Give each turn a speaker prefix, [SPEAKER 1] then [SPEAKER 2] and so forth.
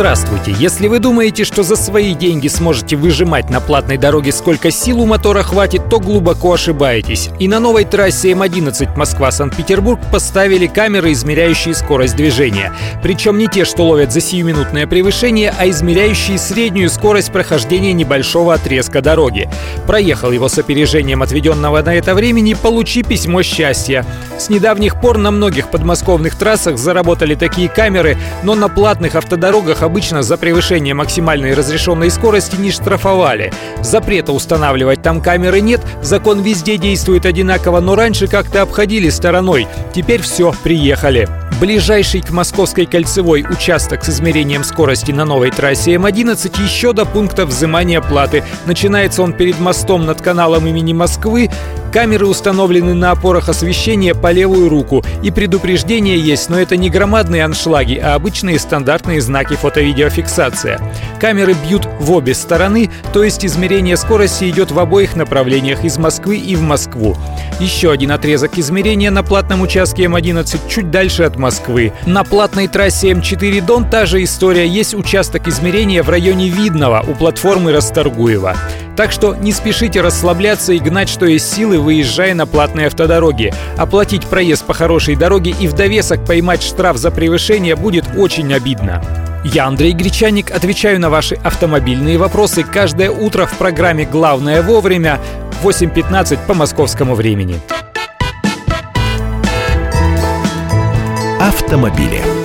[SPEAKER 1] Здравствуйте! Если вы думаете, что за свои деньги сможете выжимать на платной дороге сколько сил у мотора хватит, то глубоко ошибаетесь. И на новой трассе М11 Москва-Санкт-Петербург поставили камеры, измеряющие скорость движения. Причем не те, что ловят за сиюминутное превышение, а измеряющие среднюю скорость прохождения небольшого отрезка дороги. Проехал его с опережением отведенного на это времени, получи письмо счастья. С недавних пор на многих подмосковных трассах заработали такие камеры, но на платных автодорогах обычно за превышение максимальной разрешенной скорости не штрафовали. Запрета устанавливать там камеры нет, закон везде действует одинаково, но раньше как-то обходили стороной. Теперь все, приехали. Ближайший к Московской кольцевой участок с измерением скорости на новой трассе М11 еще до пункта взимания платы. Начинается он перед мостом над каналом имени Москвы. Камеры установлены на опорах освещения по левую руку. И предупреждение есть, но это не громадные аншлаги, а обычные стандартные знаки фото-видеофиксация. Камеры бьют в обе стороны, то есть измерение скорости идет в обоих направлениях из Москвы и в Москву. Еще один отрезок измерения на платном участке М11 чуть дальше от Москвы. На платной трассе М4 Дон та же история. Есть участок измерения в районе Видного у платформы Расторгуева. Так что не спешите расслабляться и гнать, что есть силы, выезжая на платные автодороги. Оплатить проезд по хорошей дороге и в довесок поймать штраф за превышение будет очень обидно. Я, Андрей Гречаник, отвечаю на ваши автомобильные вопросы каждое утро в программе «Главное вовремя» 8.15 по московскому времени.
[SPEAKER 2] Автомобили.